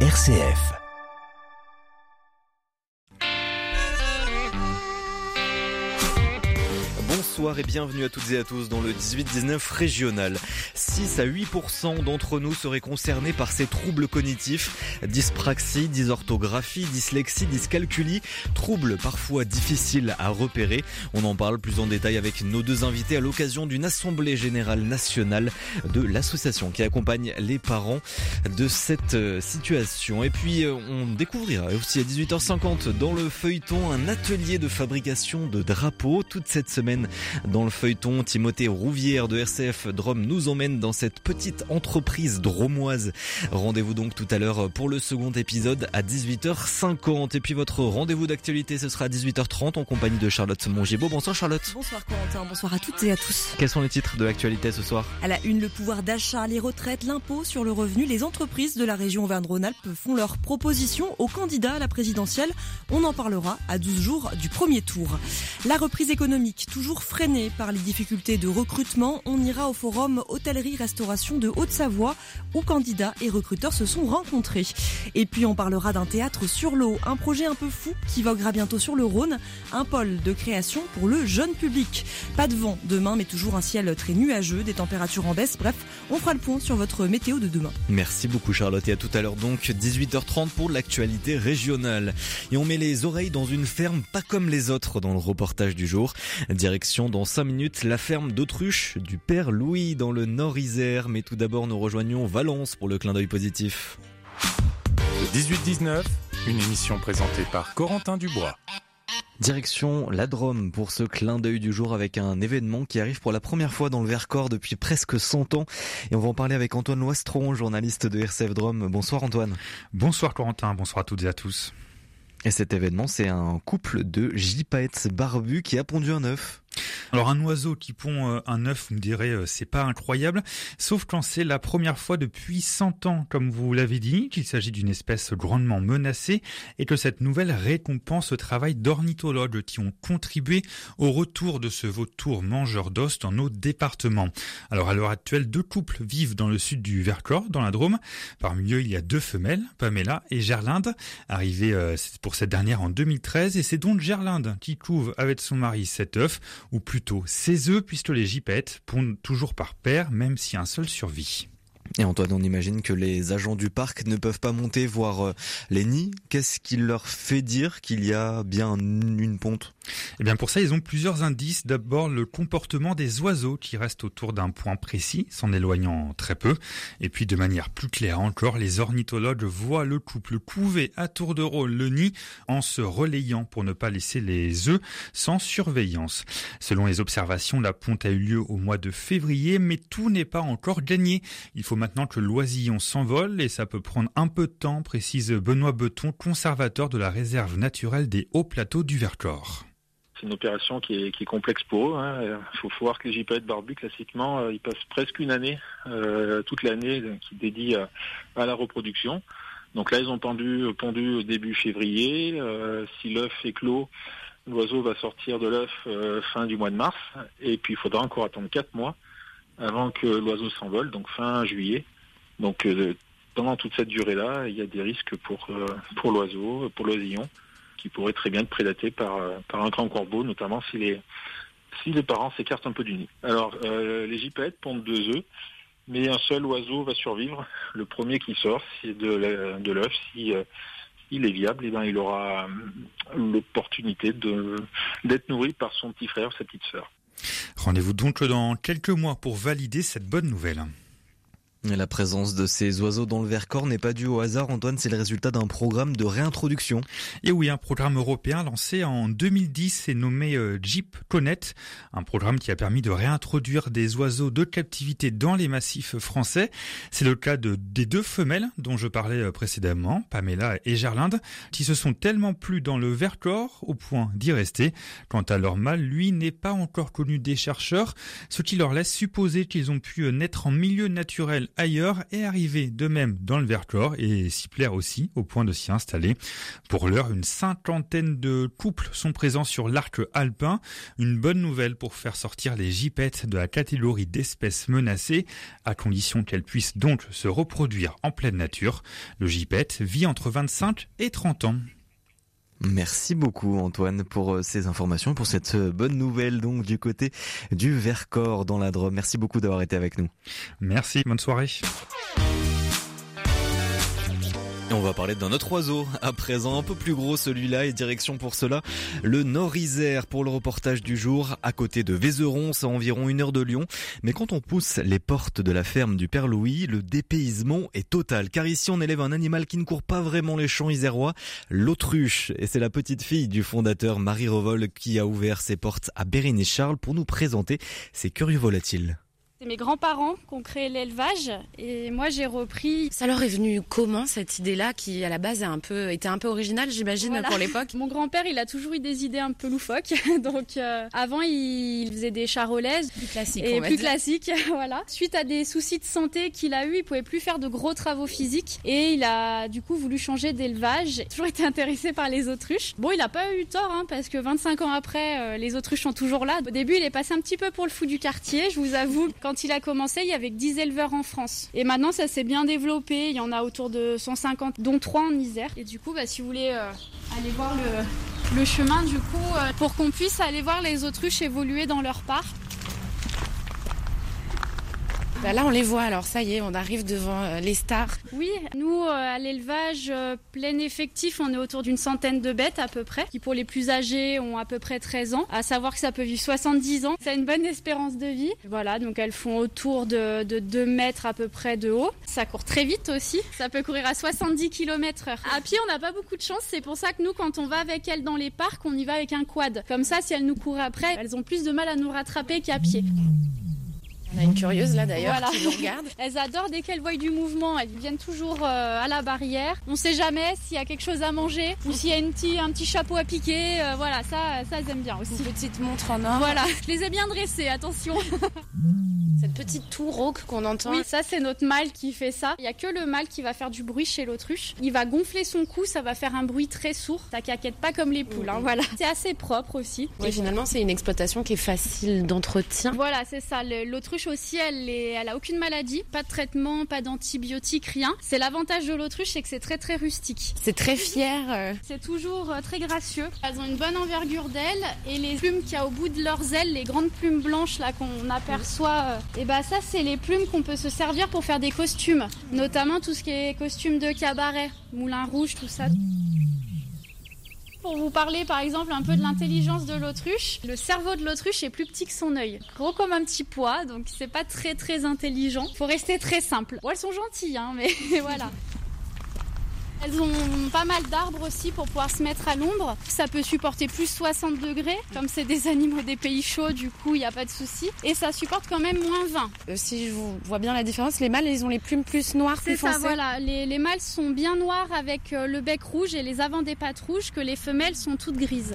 RCF. Bonsoir et bienvenue à toutes et à tous dans le 18-19 régional. 6 à 8% d'entre nous seraient concernés par ces troubles cognitifs, dyspraxie, dysorthographie, dyslexie, dyscalculie, troubles parfois difficiles à repérer. On en parle plus en détail avec nos deux invités à l'occasion d'une assemblée générale nationale de l'association qui accompagne les parents de cette euh, situation. Et puis euh, on découvrira aussi à 18h50 dans le feuilleton un atelier de fabrication de drapeaux toute cette semaine dans le feuilleton, Timothée Rouvière de RCF Drôme nous emmène dans cette petite entreprise dromoise. Rendez-vous donc tout à l'heure pour le second épisode à 18h50. Et puis votre rendez-vous d'actualité, ce sera à 18h30 en compagnie de Charlotte Mongibo. Bonsoir Charlotte. Bonsoir Corentin, bonsoir à toutes et à tous. Quels sont les titres de l'actualité ce soir? À la une, le pouvoir d'achat, les retraites, l'impôt sur le revenu. Les entreprises de la région Auvergne-Rhône-Alpes font leurs propositions aux candidats à la présidentielle. On en parlera à 12 jours du premier tour. La reprise économique, toujours freiné par les difficultés de recrutement, on ira au forum hôtellerie-restauration de Haute-Savoie où candidats et recruteurs se sont rencontrés. Et puis on parlera d'un théâtre sur l'eau, un projet un peu fou qui voguera bientôt sur le Rhône, un pôle de création pour le jeune public. Pas de vent demain mais toujours un ciel très nuageux, des températures en baisse, bref, on fera le point sur votre météo de demain. Merci beaucoup Charlotte et à tout à l'heure donc 18h30 pour l'actualité régionale. Et on met les oreilles dans une ferme pas comme les autres dans le reportage du jour. Direction dans 5 minutes la ferme d'Autruche du Père Louis dans le Nord-Isère. Mais tout d'abord, nous rejoignons Valence pour le clin d'œil positif. 18-19, une émission présentée par Corentin Dubois. Direction la Drôme pour ce clin d'œil du jour avec un événement qui arrive pour la première fois dans le Vercors depuis presque 100 ans. Et on va en parler avec Antoine Loistron, journaliste de RCF Drôme. Bonsoir Antoine. Bonsoir Corentin, bonsoir à toutes et à tous. Et cet événement, c'est un couple de gypaètes barbus qui a pondu un œuf. Alors un oiseau qui pond euh, un œuf, vous me direz, euh, c'est pas incroyable, sauf quand c'est la première fois depuis 100 ans, comme vous l'avez dit, qu'il s'agit d'une espèce grandement menacée et que cette nouvelle récompense le travail d'ornithologues qui ont contribué au retour de ce vautour mangeur d'os dans nos départements. Alors à l'heure actuelle, deux couples vivent dans le sud du Vercors, dans la Drôme. Parmi eux, il y a deux femelles, Pamela et Gerlinde, arrivées euh, pour cette dernière en 2013, et c'est donc Gerlinde qui couve avec son mari cet œuf ou plutôt ses œufs, puisque les gypaètes pondent toujours par paire, même si un seul survit. Et Antoine, on imagine que les agents du parc ne peuvent pas monter voir euh, les nids. Qu'est-ce qui leur fait dire qu'il y a bien une ponte? Eh bien pour ça, ils ont plusieurs indices. D'abord, le comportement des oiseaux qui restent autour d'un point précis, s'en éloignant très peu. Et puis de manière plus claire encore, les ornithologues voient le couple couver à tour de rôle le nid en se relayant pour ne pas laisser les œufs sans surveillance. Selon les observations, la ponte a eu lieu au mois de février, mais tout n'est pas encore gagné. Il faut maintenant que l'oisillon s'envole et ça peut prendre un peu de temps, précise Benoît Beton, conservateur de la réserve naturelle des hauts plateaux du Vercors. C'est une opération qui est, complexe pour eux. Il hein. faut, voir que les gypaètes barbus, classiquement, euh, ils passent presque une année, euh, toute l'année, qui dédie à, la reproduction. Donc là, ils ont pendu, pondu au début février. Euh, si l'œuf est clos, l'oiseau va sortir de l'œuf fin du mois de mars. Et puis, il faudra encore attendre quatre mois avant que l'oiseau s'envole, donc fin juillet. Donc euh, pendant toute cette durée-là, il y a des risques pour euh, pour l'oiseau, pour l'oisillon, qui pourrait très bien être prédaté par euh, par un grand corbeau, notamment si les si les parents s'écartent un peu du nid. Alors les gypaètes pondent deux œufs, mais un seul oiseau va survivre. Le premier qui sort, c'est de de l'œuf. Si il est viable, eh ben il aura l'opportunité d'être nourri par son petit frère, sa petite sœur. Rendez-vous donc dans quelques mois pour valider cette bonne nouvelle. La présence de ces oiseaux dans le Vercors n'est pas due au hasard, Antoine, c'est le résultat d'un programme de réintroduction. Et oui, un programme européen lancé en 2010 et nommé euh, Jeep Connect, un programme qui a permis de réintroduire des oiseaux de captivité dans les massifs français. C'est le cas de, des deux femelles dont je parlais euh, précédemment, Pamela et Gerlinde, qui se sont tellement plu dans le Vercors au point d'y rester. Quant à leur mâle, lui n'est pas encore connu des chercheurs, ce qui leur laisse supposer qu'ils ont pu naître en milieu naturel ailleurs et arriver de même dans le Vercors et s'y plaire aussi au point de s'y installer. Pour l'heure, une cinquantaine de couples sont présents sur l'arc alpin. Une bonne nouvelle pour faire sortir les gypettes de la catégorie d'espèces menacées, à condition qu'elles puissent donc se reproduire en pleine nature. Le gypette vit entre 25 et 30 ans. Merci beaucoup Antoine pour euh, ces informations, pour cette euh, bonne nouvelle donc du côté du Vercors dans la Drôme. Merci beaucoup d'avoir été avec nous. Merci, bonne soirée. Et on va parler d'un autre oiseau, à présent un peu plus gros celui-là, et direction pour cela le Nord-Isère pour le reportage du jour, à côté de Vézeron, c'est environ une heure de Lyon. Mais quand on pousse les portes de la ferme du Père Louis, le dépaysement est total, car ici on élève un animal qui ne court pas vraiment les champs isérois, l'autruche. Et c'est la petite fille du fondateur Marie Revol qui a ouvert ses portes à Bérénice Charles pour nous présenter ses curieux volatiles. C'est mes grands-parents qui ont créé l'élevage et moi j'ai repris. Ça leur est venu comment cette idée-là qui à la base a un peu était un peu originale j'imagine pour l'époque? Mon grand-père il a toujours eu des idées un peu loufoques donc euh, avant il faisait des charolaises plus classiques et plus classiques voilà. Suite à des soucis de santé qu'il a eu il pouvait plus faire de gros travaux physiques et il a du coup voulu changer d'élevage. Toujours été intéressé par les autruches. Bon il a pas eu tort hein, parce que 25 ans après euh, les autruches sont toujours là. Au début il est passé un petit peu pour le fou du quartier je vous avoue. Quand il a commencé, il y avait que 10 éleveurs en France. Et maintenant, ça s'est bien développé. Il y en a autour de 150, dont 3 en Isère. Et du coup, bah, si vous voulez euh, aller voir le, chemin, du coup, euh, pour qu'on puisse aller voir les autruches évoluer dans leur parc, bah là, on les voit, alors ça y est, on arrive devant euh, les stars. Oui, nous, euh, à l'élevage euh, plein effectif, on est autour d'une centaine de bêtes à peu près, qui pour les plus âgés ont à peu près 13 ans. À savoir que ça peut vivre 70 ans. Ça a une bonne espérance de vie. Voilà, donc elles font autour de, de 2 mètres à peu près de haut. Ça court très vite aussi. Ça peut courir à 70 km heure. À pied, on n'a pas beaucoup de chance. C'est pour ça que nous, quand on va avec elles dans les parcs, on y va avec un quad. Comme ça, si elles nous courent après, elles ont plus de mal à nous rattraper qu'à pied. On a une curieuse là d'ailleurs qui nous regarde. elles adorent dès qu'elles voient du mouvement, elles viennent toujours euh, à la barrière. On sait jamais s'il y a quelque chose à manger ou s'il y a une petit, un petit chapeau à piquer. Euh, voilà, ça, ça elles aiment bien aussi. Une petite montre en or. Voilà, je les ai bien dressées, attention. Cette petite toux rauque qu'on entend. Oui, ça c'est notre mâle qui fait ça. Il y a que le mâle qui va faire du bruit chez l'autruche. Il va gonfler son cou, ça va faire un bruit très sourd. Ça caquette pas comme les poules, hein, voilà. C'est assez propre aussi. Et finalement, c'est une exploitation qui est facile d'entretien. Voilà, c'est ça. L'autruche aussi, elle, est, elle a aucune maladie, pas de traitement, pas d'antibiotiques, rien. C'est l'avantage de l'autruche, c'est que c'est très très rustique. C'est très fier. Euh. C'est toujours euh, très gracieux. Elles ont une bonne envergure d'ailes et les plumes qu'il y a au bout de leurs ailes, les grandes plumes blanches là qu'on aperçoit euh, et bah ça c'est les plumes qu'on peut se servir pour faire des costumes, notamment tout ce qui est costume de cabaret, moulin rouge, tout ça. Pour vous parler par exemple un peu de l'intelligence de l'autruche, le cerveau de l'autruche est plus petit que son œil, gros comme un petit pois, donc c'est pas très très intelligent. Faut rester très simple. elles sont gentilles, hein, mais voilà. Elles ont pas mal d'arbres aussi pour pouvoir se mettre à l'ombre. Ça peut supporter plus 60 degrés. Comme c'est des animaux des pays chauds, du coup, il n'y a pas de souci. Et ça supporte quand même moins 20. Euh, si je vois bien la différence, les mâles, ils ont les plumes plus noires, plus foncées. C'est ça, voilà. Les, mâles sont bien noirs avec euh, le bec rouge et les avant des pattes rouges, que les femelles sont toutes grises.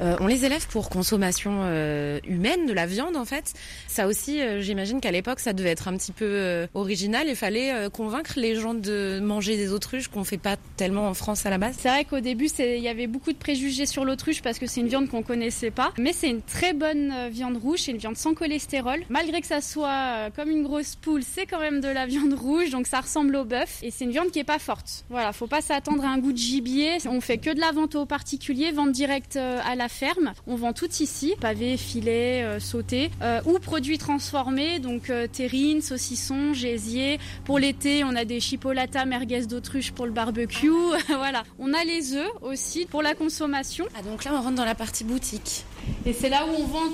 Euh, on les élève pour consommation euh, humaine de la viande en fait. Ça aussi, euh, j'imagine qu'à l'époque, ça devait être un petit peu original. Il fallait convaincre les gens de manger des autruches qu'on fait pas tellement en France à la base. C'est vrai qu'au début, il y avait beaucoup de préjugés sur l'autruche parce que c'est une viande qu'on connaissait pas. Mais c'est une très bonne viande rouge, c'est une viande sans cholestérol. Malgré que ça soit comme une grosse poule, c'est quand même de la viande rouge, donc ça ressemble au bœuf. Et c'est une viande qui est pas forte. Voilà, faut pas s'attendre à un goût de gibier. On fait que de la vente aux particuliers, vente directe à la ferme. On vend tout ici, pavés, filets, euh, sautés, euh, ou produits transformés, donc euh, terrines, saucissons, gésiers. Pour l'été, on a des chipolatas merguez d'autruche pour le barbecue. voilà. On a les œufs aussi pour la consommation. Ah donc là, on rentre dans la partie boutique. Et c'est là où on vend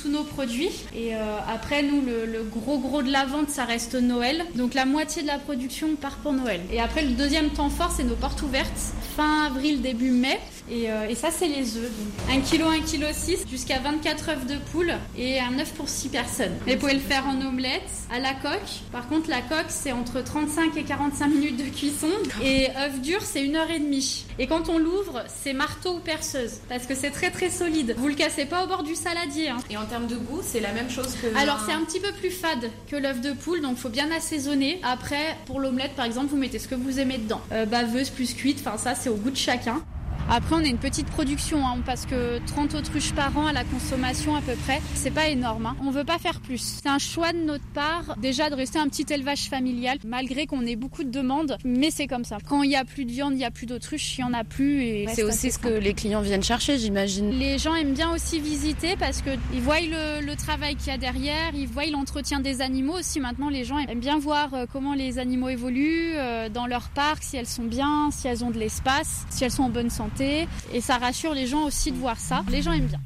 tous nos produits. Et après, nous, le, gros gros de la vente, ça reste Noël. Donc la moitié de la production part pour Noël. Et après, le deuxième temps fort, c'est nos portes ouvertes, fin avril, début mai Et, euh, et ça, c'est les œufs. Donc 1 kg, 1 kg 6, jusqu'à 24 œufs de poule et un œuf pour 6 personnes. Mais vous pouvez le faire en omelette, à la coque. Par contre, la coque, c'est entre 35 et 45 minutes de cuisson. Et œuf dur, c'est une heure et demie. Et quand on l'ouvre, c'est marteau ou perceuse. Parce que c'est très très solide. Vous le cassez pas au bord du saladier. hein. Et en termes de goût, c'est la même chose que. Alors c'est un petit peu plus fade que l'œuf de poule, donc faut bien assaisonner. Après, pour l'omelette par exemple, vous mettez ce que vous aimez dedans. Euh, baveuse plus cuite, enfin ça c'est au goût de chacun. Après, on a une petite production, hein, parce que 30 autruches par an à la consommation à peu près, c'est pas énorme. Hein. On veut pas faire plus. C'est un choix de notre part, déjà de rester un petit élevage familial, malgré qu'on ait beaucoup de demandes, mais c'est comme ça. Quand il y a plus de viande, il y a plus d'autruches, il y en a plus. Et C'est aussi ce que les clients viennent chercher, j'imagine. les gens aiment bien aussi visiter parce qu'ils voient le, le travail qu'il y a derrière, ils voient l'entretien des animaux aussi. Maintenant, les gens aiment bien voir euh, comment les animaux évoluent euh, dans leur parc, si elles sont bien, si elles ont de l'espace, si elles sont en bonne santé. Et ça rassure les gens aussi de voir ça. Les gens aiment bien.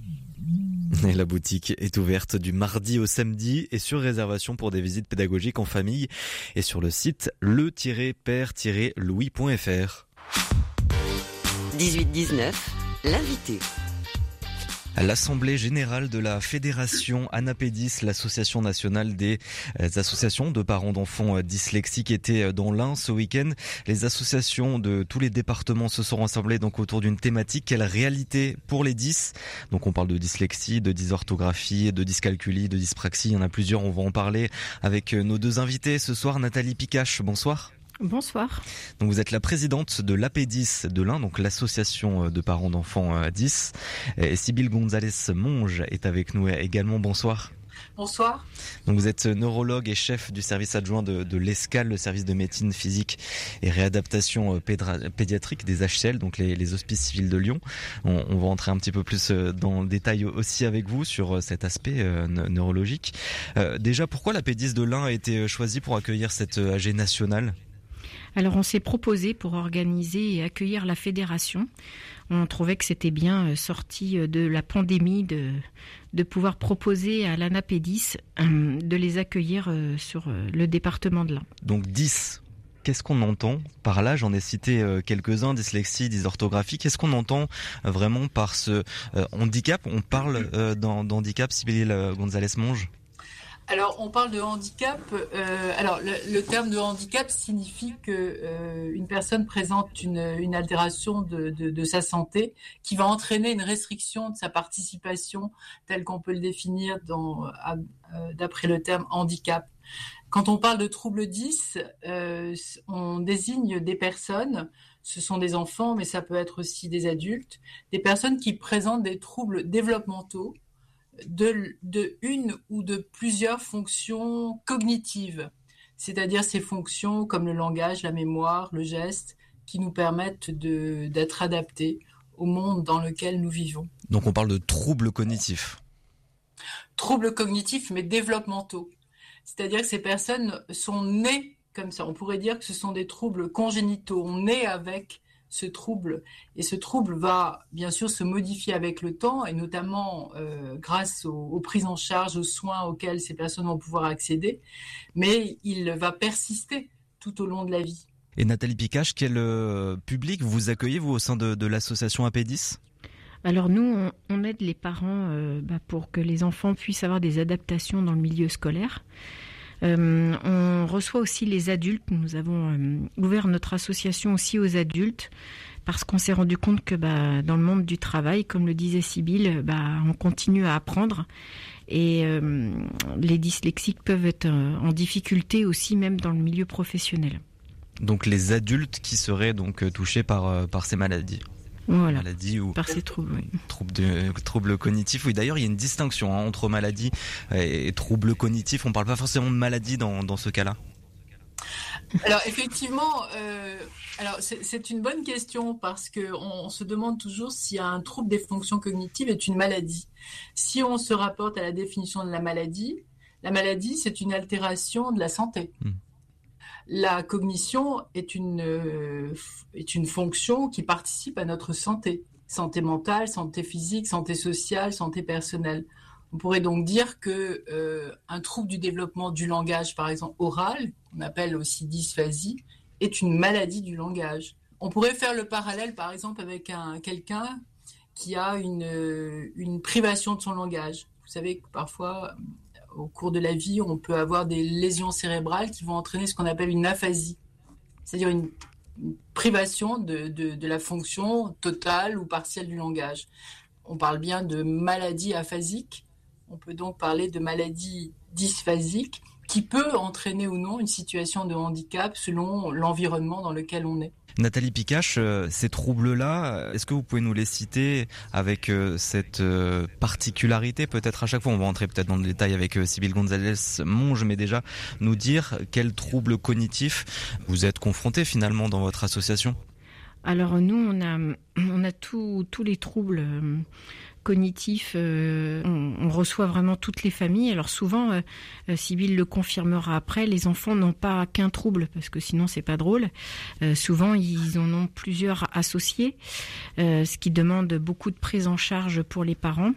Et la boutique est ouverte du mardi au samedi et sur réservation pour des visites pédagogiques en famille et sur le site le-père-louis.fr. 18-19, l'invité. L'Assemblée générale de la Fédération Anapédis, l'association nationale des euh, associations de parents d'enfants euh, dyslexiques, était euh, dans l'Ain ce week-end. Les associations de tous les départements se sont rassemblées donc autour d'une thématique quelle réalité pour les 10 Donc on parle de dyslexie, de dysorthographie, de dyscalculie, de dyspraxie. Il y en a plusieurs. On va en parler avec nos deux invités ce soir. Nathalie Picache, bonsoir. Bonsoir. Donc vous êtes la présidente de l'AP10 de l'Ain, donc l'association de parents d'enfants euh, 10. Et Sybille Gonzalez Monge est avec nous également. Bonsoir. Bonsoir. Donc vous êtes neurologue et chef du service adjoint de, de l'ESCAL, le service de médecine physique et réadaptation euh, pédra- pédiatrique des HCL, donc les, les hospices civils de Lyon. On, on va entrer un petit peu plus euh, dans le détail aussi avec vous sur euh, cet aspect euh, ne- neurologique. Euh, déjà, pourquoi l'AP10 de l'Ain a été choisie pour accueillir cette euh, AG nationale? Alors on s'est proposé pour organiser et accueillir la fédération. On trouvait que c'était bien euh, sorti euh, de la pandémie de, de pouvoir proposer à l'ANAPédis euh, de les accueillir sur le département de l'Ain. Donc 10. Qu'est-ce qu'on entend par là? J'en ai cité quelques-uns, dyslexie, dysorthographie. Qu'est-ce qu'on entend vraiment par ce handicap? On parle d'han- d'handicap, Sybille euh, Gonzalez-Monge? Alors, on parle de handicap. euh, alors, le, le terme de handicap signifie que euh, une personne présente une, une altération de, de- de sa santé qui va entraîner une restriction de sa participation, telle qu'on peut le définir dans, à- euh, d'après le terme handicap. Quand on parle de trouble 10, euh, on désigne des personnes, ce sont des enfants, mais ça peut être aussi des adultes, des personnes qui présentent des troubles développementaux de, de une ou de plusieurs fonctions cognitives, c'est-à-dire ces fonctions comme le langage, la mémoire, le geste, qui nous permettent de- d'être adaptés au monde dans lequel nous vivons. Donc on parle de troubles cognitifs. Troubles cognitifs, mais développementaux. C'est-à-dire que ces personnes sont nées comme ça. On pourrait dire que ce sont des troubles congénitaux. On naît avec ce trouble. Et ce trouble va bien sûr se modifier avec le temps, et notamment euh, grâce aux, aux prises en charge, aux soins auxquels ces personnes vont pouvoir accéder. Mais il va persister tout au long de la vie. Et Nathalie Picache, quel euh, public vous accueillez vous au sein de, de l'association AP10 Alors nous, on, on aide les parents euh, bah, pour que les enfants puissent avoir des adaptations dans le milieu scolaire. Euh, on reçoit aussi les adultes. Nous avons euh, ouvert notre association aussi aux adultes parce qu'on s'est rendu compte que bah, dans le monde du travail, comme le disait Sybille, bah, on continue à apprendre et euh, les dyslexiques peuvent être en difficulté aussi même dans le milieu professionnel. Donc les adultes qui seraient donc touchés par ces maladies. Voilà. Maladies ou Par ces troubles, oui. troubles, de, troubles cognitifs. Oui, d'ailleurs, il y a une distinction hein, entre maladie et troubles cognitifs. On parle pas forcément de maladie dans, dans ce cas-là. Alors effectivement, euh, alors c'est une bonne question parce que on, on se demande toujours si un trouble des fonctions cognitives est une maladie. Si on se rapporte à la définition de la maladie, la maladie c'est une altération de la santé. Mm. La cognition est une euh, est une fonction qui participe à notre santé, santé mentale, santé physique, santé sociale, santé personnelle. On pourrait donc dire que euh, un trouble du développement du langage, par exemple oral, qu'on appelle aussi dysphasie, est une maladie du langage. On pourrait faire le parallèle, par exemple, avec un quelqu'un qui a une, une privation de son langage. Vous savez que parfois, au cours de la vie, on peut avoir des lésions cérébrales qui vont entraîner ce qu'on appelle une aphasie, c'est-à-dire une, privation de, de, la fonction totale ou partielle du langage. On parle bien de maladie aphasique, on peut donc parler de maladie dysphasique qui peut entraîner ou non une situation de handicap selon l'environnement dans lequel on est. Nathalie Picache, euh, ces troubles-là, est-ce que vous pouvez nous les citer avec euh, cette euh, particularité? Peut-être à chaque fois On va entrer peut-être dans le détail avec Sybille González Monge, mais déjà nous dire quels troubles cognitifs vous êtes confrontés finalement dans votre association? Alors nous, on a, on a tous les troubles cognitif, euh, on, reçoit vraiment toutes les familles. Alors souvent, euh, euh le confirmera après, les enfants n'ont pas qu'un trouble parce que sinon c'est pas drôle. Euh, souvent, ils en ont plusieurs associés, ce qui demande beaucoup de prise en charge pour les parents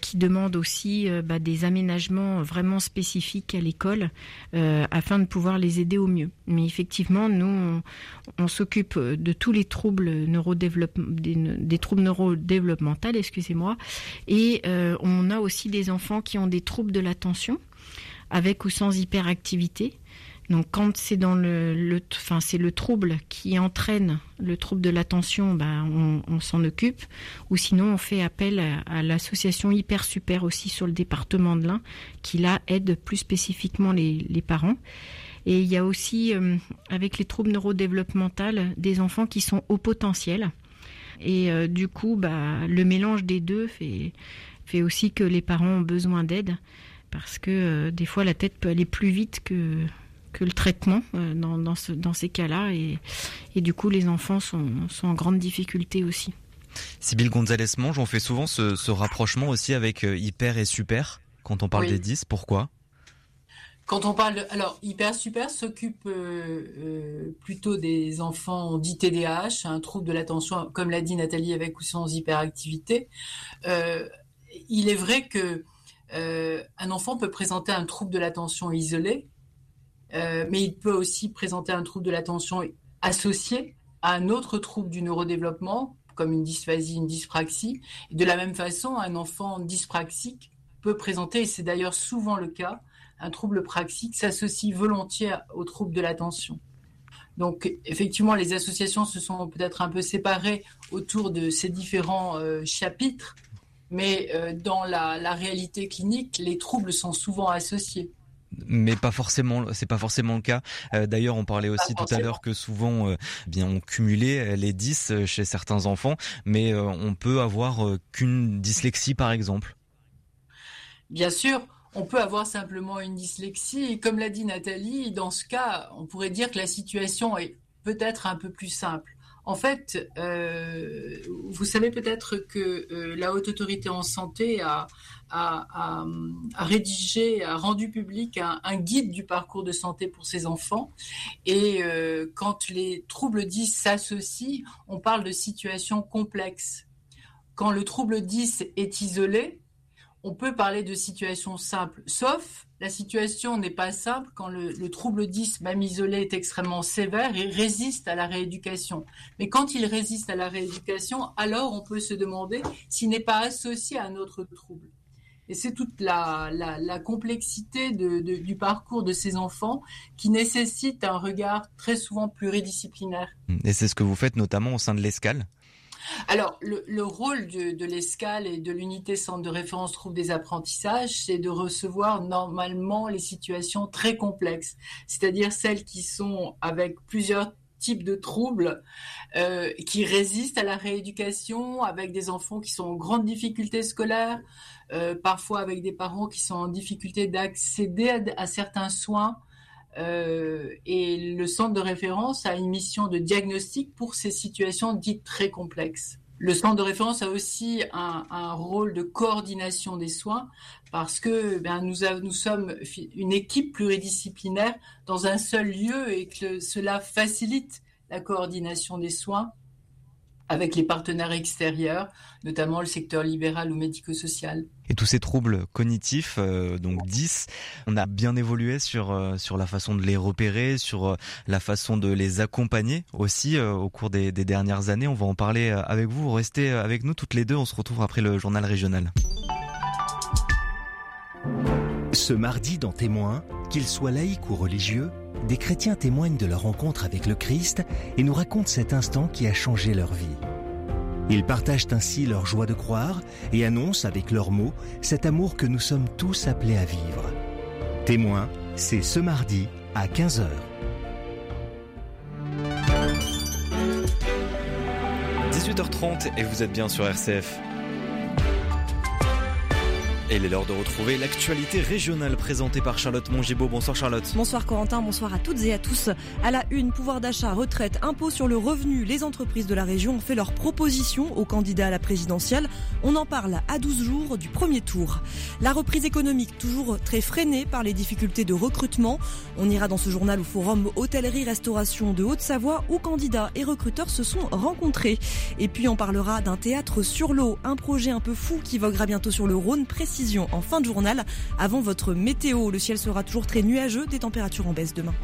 qui demande aussi euh, bah, des aménagements vraiment spécifiques à l'école euh, afin de pouvoir les aider au mieux. Mais effectivement, nous, on, s'occupe de tous les troubles des, troubles neurodéveloppementaux, excusez-moi, et euh, on a aussi des enfants qui ont des troubles de l'attention avec ou sans hyperactivité. Donc quand c'est dans le, enfin c'est le trouble qui entraîne le trouble de l'attention, ben on, s'en occupe. Ou sinon on fait appel à, l'association Hyper Super aussi sur le département de l'Ain, qui là aide plus spécifiquement les, parents. Et il y a aussi euh, avec les troubles neurodéveloppementaux des enfants qui sont au potentiel. Et euh, du coup, bah, le mélange des deux fait, fait aussi que les parents ont besoin d'aide parce que euh, des fois la tête peut aller plus vite que que le traitement euh, dans, dans, ce, dans ces cas-là. Et, et, du coup, les enfants sont, sont en grande difficulté aussi. Sybille Gonzalez-Mange, on fait souvent ce, ce, rapprochement aussi avec euh, hyper et super quand on parle des 10. Pourquoi? Quand on parle de, alors hyper super s'occupe euh, plutôt des enfants dits TDAH, un trouble de l'attention, comme l'a dit Nathalie, avec ou sans hyperactivité. il est vrai que un enfant peut présenter un trouble de l'attention isolé, euh, mais il peut aussi présenter un trouble de l'attention associé à un autre trouble du neurodéveloppement, comme une dysphasie, une dyspraxie. de la même façon, un enfant dyspraxique peut présenter, et c'est d'ailleurs souvent le cas, un trouble praxique s'associe volontiers au trouble de l'attention. Donc effectivement, les associations se sont peut-être un peu séparées autour de ces différents euh, chapitres, mais euh, dans la, réalité clinique, les troubles sont souvent associés mais pas forcément c'est pas forcément le cas. Euh, d'ailleurs on parlait aussi tout à l'heure que souvent euh, bien on cumulait les 10 euh, chez certains enfants mais on peut avoir qu'une dyslexie par exemple. Bien sûr on peut avoir simplement une dyslexie et comme l'a dit Nathalie dans ce cas on pourrait dire que la situation est peut-être un peu plus simple en fait, euh, vous savez peut-être que euh, la Haute Autorité en Santé a, rédigé, a rendu public un, guide du parcours de santé pour ses enfants. Et euh, quand les troubles 10 s'associent, on parle de situations complexes. Quand le trouble 10 est isolé, on peut parler de situations simples, sauf la situation n'est pas simple quand le, trouble 10, même isolé, est extrêmement sévère et résiste à la rééducation. Mais quand il résiste à la rééducation, alors on peut se demander s'il n'est pas associé à un autre trouble. Et c'est toute la, complexité du parcours de ces enfants qui nécessite un regard très souvent pluridisciplinaire. Et c'est ce que vous faites notamment au sein de l'escale? Alors, le, rôle de, l'escale et de l'unité centre de référence trouble des apprentissages, c'est de recevoir normalement les situations très complexes, c'est-à-dire celles qui sont avec plusieurs types de troubles euh, qui résistent à la rééducation, avec des enfants qui sont en grande difficulté scolaire, euh, parfois avec des parents qui sont en difficulté d'accéder à, certains soins, euh, et le centre de référence a une mission de diagnostic pour ces situations dites très complexes. Le centre de référence a aussi un, rôle de coordination des soins parce que ben, nous, nous, sommes une équipe pluridisciplinaire dans un seul lieu et que cela facilite la coordination des soins avec les partenaires extérieurs, notamment le secteur libéral ou médico-social. Et tous ces troubles cognitifs, euh, donc 10, on a bien évolué sur, euh, sur la façon de les repérer, sur euh, la façon de les accompagner aussi au cours des, des dernières années. On va en parler avec vous. Restez avec nous toutes les deux. On se retrouve après le journal régional. Ce mardi dans Témoins, qu'ils soient laïcs ou religieux, des chrétiens témoignent de leur rencontre avec le Christ et nous racontent cet instant qui a changé leur vie. Ils partagent ainsi leur joie de croire et annoncent avec leurs mots cet amour que nous sommes tous appelés à vivre. Témoin, c'est ce mardi à 15h. 18h30 et vous êtes bien sur RCF. Et il est l'heure de retrouver l'actualité régionale présentée par Charlotte Mongibaud. Bonsoir Charlotte. Bonsoir Corentin, bonsoir à toutes et à tous. À la une, pouvoir d'achat, retraite, impôt sur le revenu, les entreprises de la région ont fait leurs propositions aux candidats à la présidentielle. On en parle à 12 jours du premier tour. La reprise économique, toujours très freinée par les difficultés de recrutement. On ira dans ce journal au forum Hôtellerie-Restauration de Haute-Savoie où candidats et recruteurs se sont rencontrés. Et puis on parlera d'un théâtre sur l'eau, un projet un peu fou qui voguera bientôt sur le Rhône, précis en fin de journal. Avant votre météo, le ciel sera toujours très nuageux, des températures en baisse demain.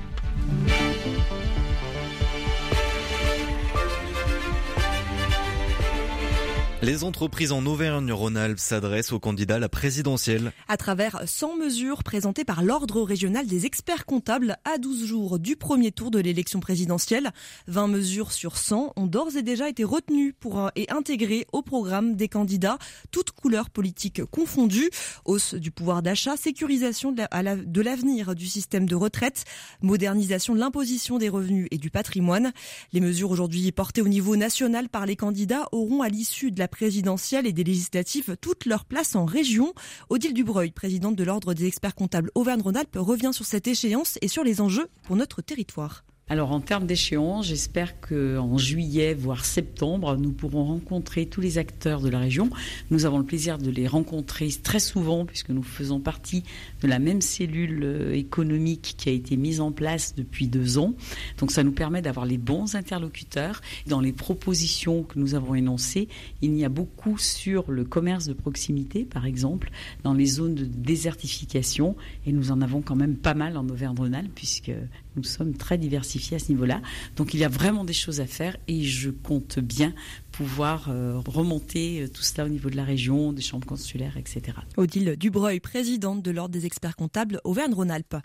Les entreprises en Auvergne-Rhône-Alpes s'adressent aux candidats à la présidentielle. À travers 100 mesures présentées par l'Ordre régional des experts comptables à 12 jours du premier tour de l'élection présidentielle, 20 mesures sur 100 ont d'ores et déjà été retenues pour et intégrées au programme des candidats, toutes couleurs politiques confondues. Hausse du pouvoir d'achat, sécurisation de l'avenir du système de retraite, modernisation de l'imposition des revenus et du patrimoine. Les mesures aujourd'hui portées au niveau national par les candidats auront à l'issue de la présidentielle et des législatives toute leur place en région. Odile Dubreuil, présidente de l'Ordre des experts comptables Auvergne-Rhône-Alpes, revient sur cette échéance et sur les enjeux pour notre territoire. Alors en termes d'échéance, j'espère qu'en juillet, voire septembre, nous pourrons rencontrer tous les acteurs de la région. Nous avons le plaisir de les rencontrer très souvent puisque nous faisons partie de la même cellule euh, économique qui a été mise en place depuis deux ans. Donc ça nous permet d'avoir les bons interlocuteurs. Dans les propositions que nous avons énoncées, il y a beaucoup sur le commerce de proximité, par exemple, dans les zones de désertification. Et nous en avons quand même pas mal en Auvergne-Rhône-Alpes puisque nous sommes très diversifiés à ce niveau-là. Donc il y a vraiment des choses à faire et je compte bien pouvoir euh, remonter euh, tout cela au niveau de la région, des chambres consulaires, etc. Odile Dubreuil, présidente de l'Ordre des experts comptables Auvergne-Rhône-Alpes.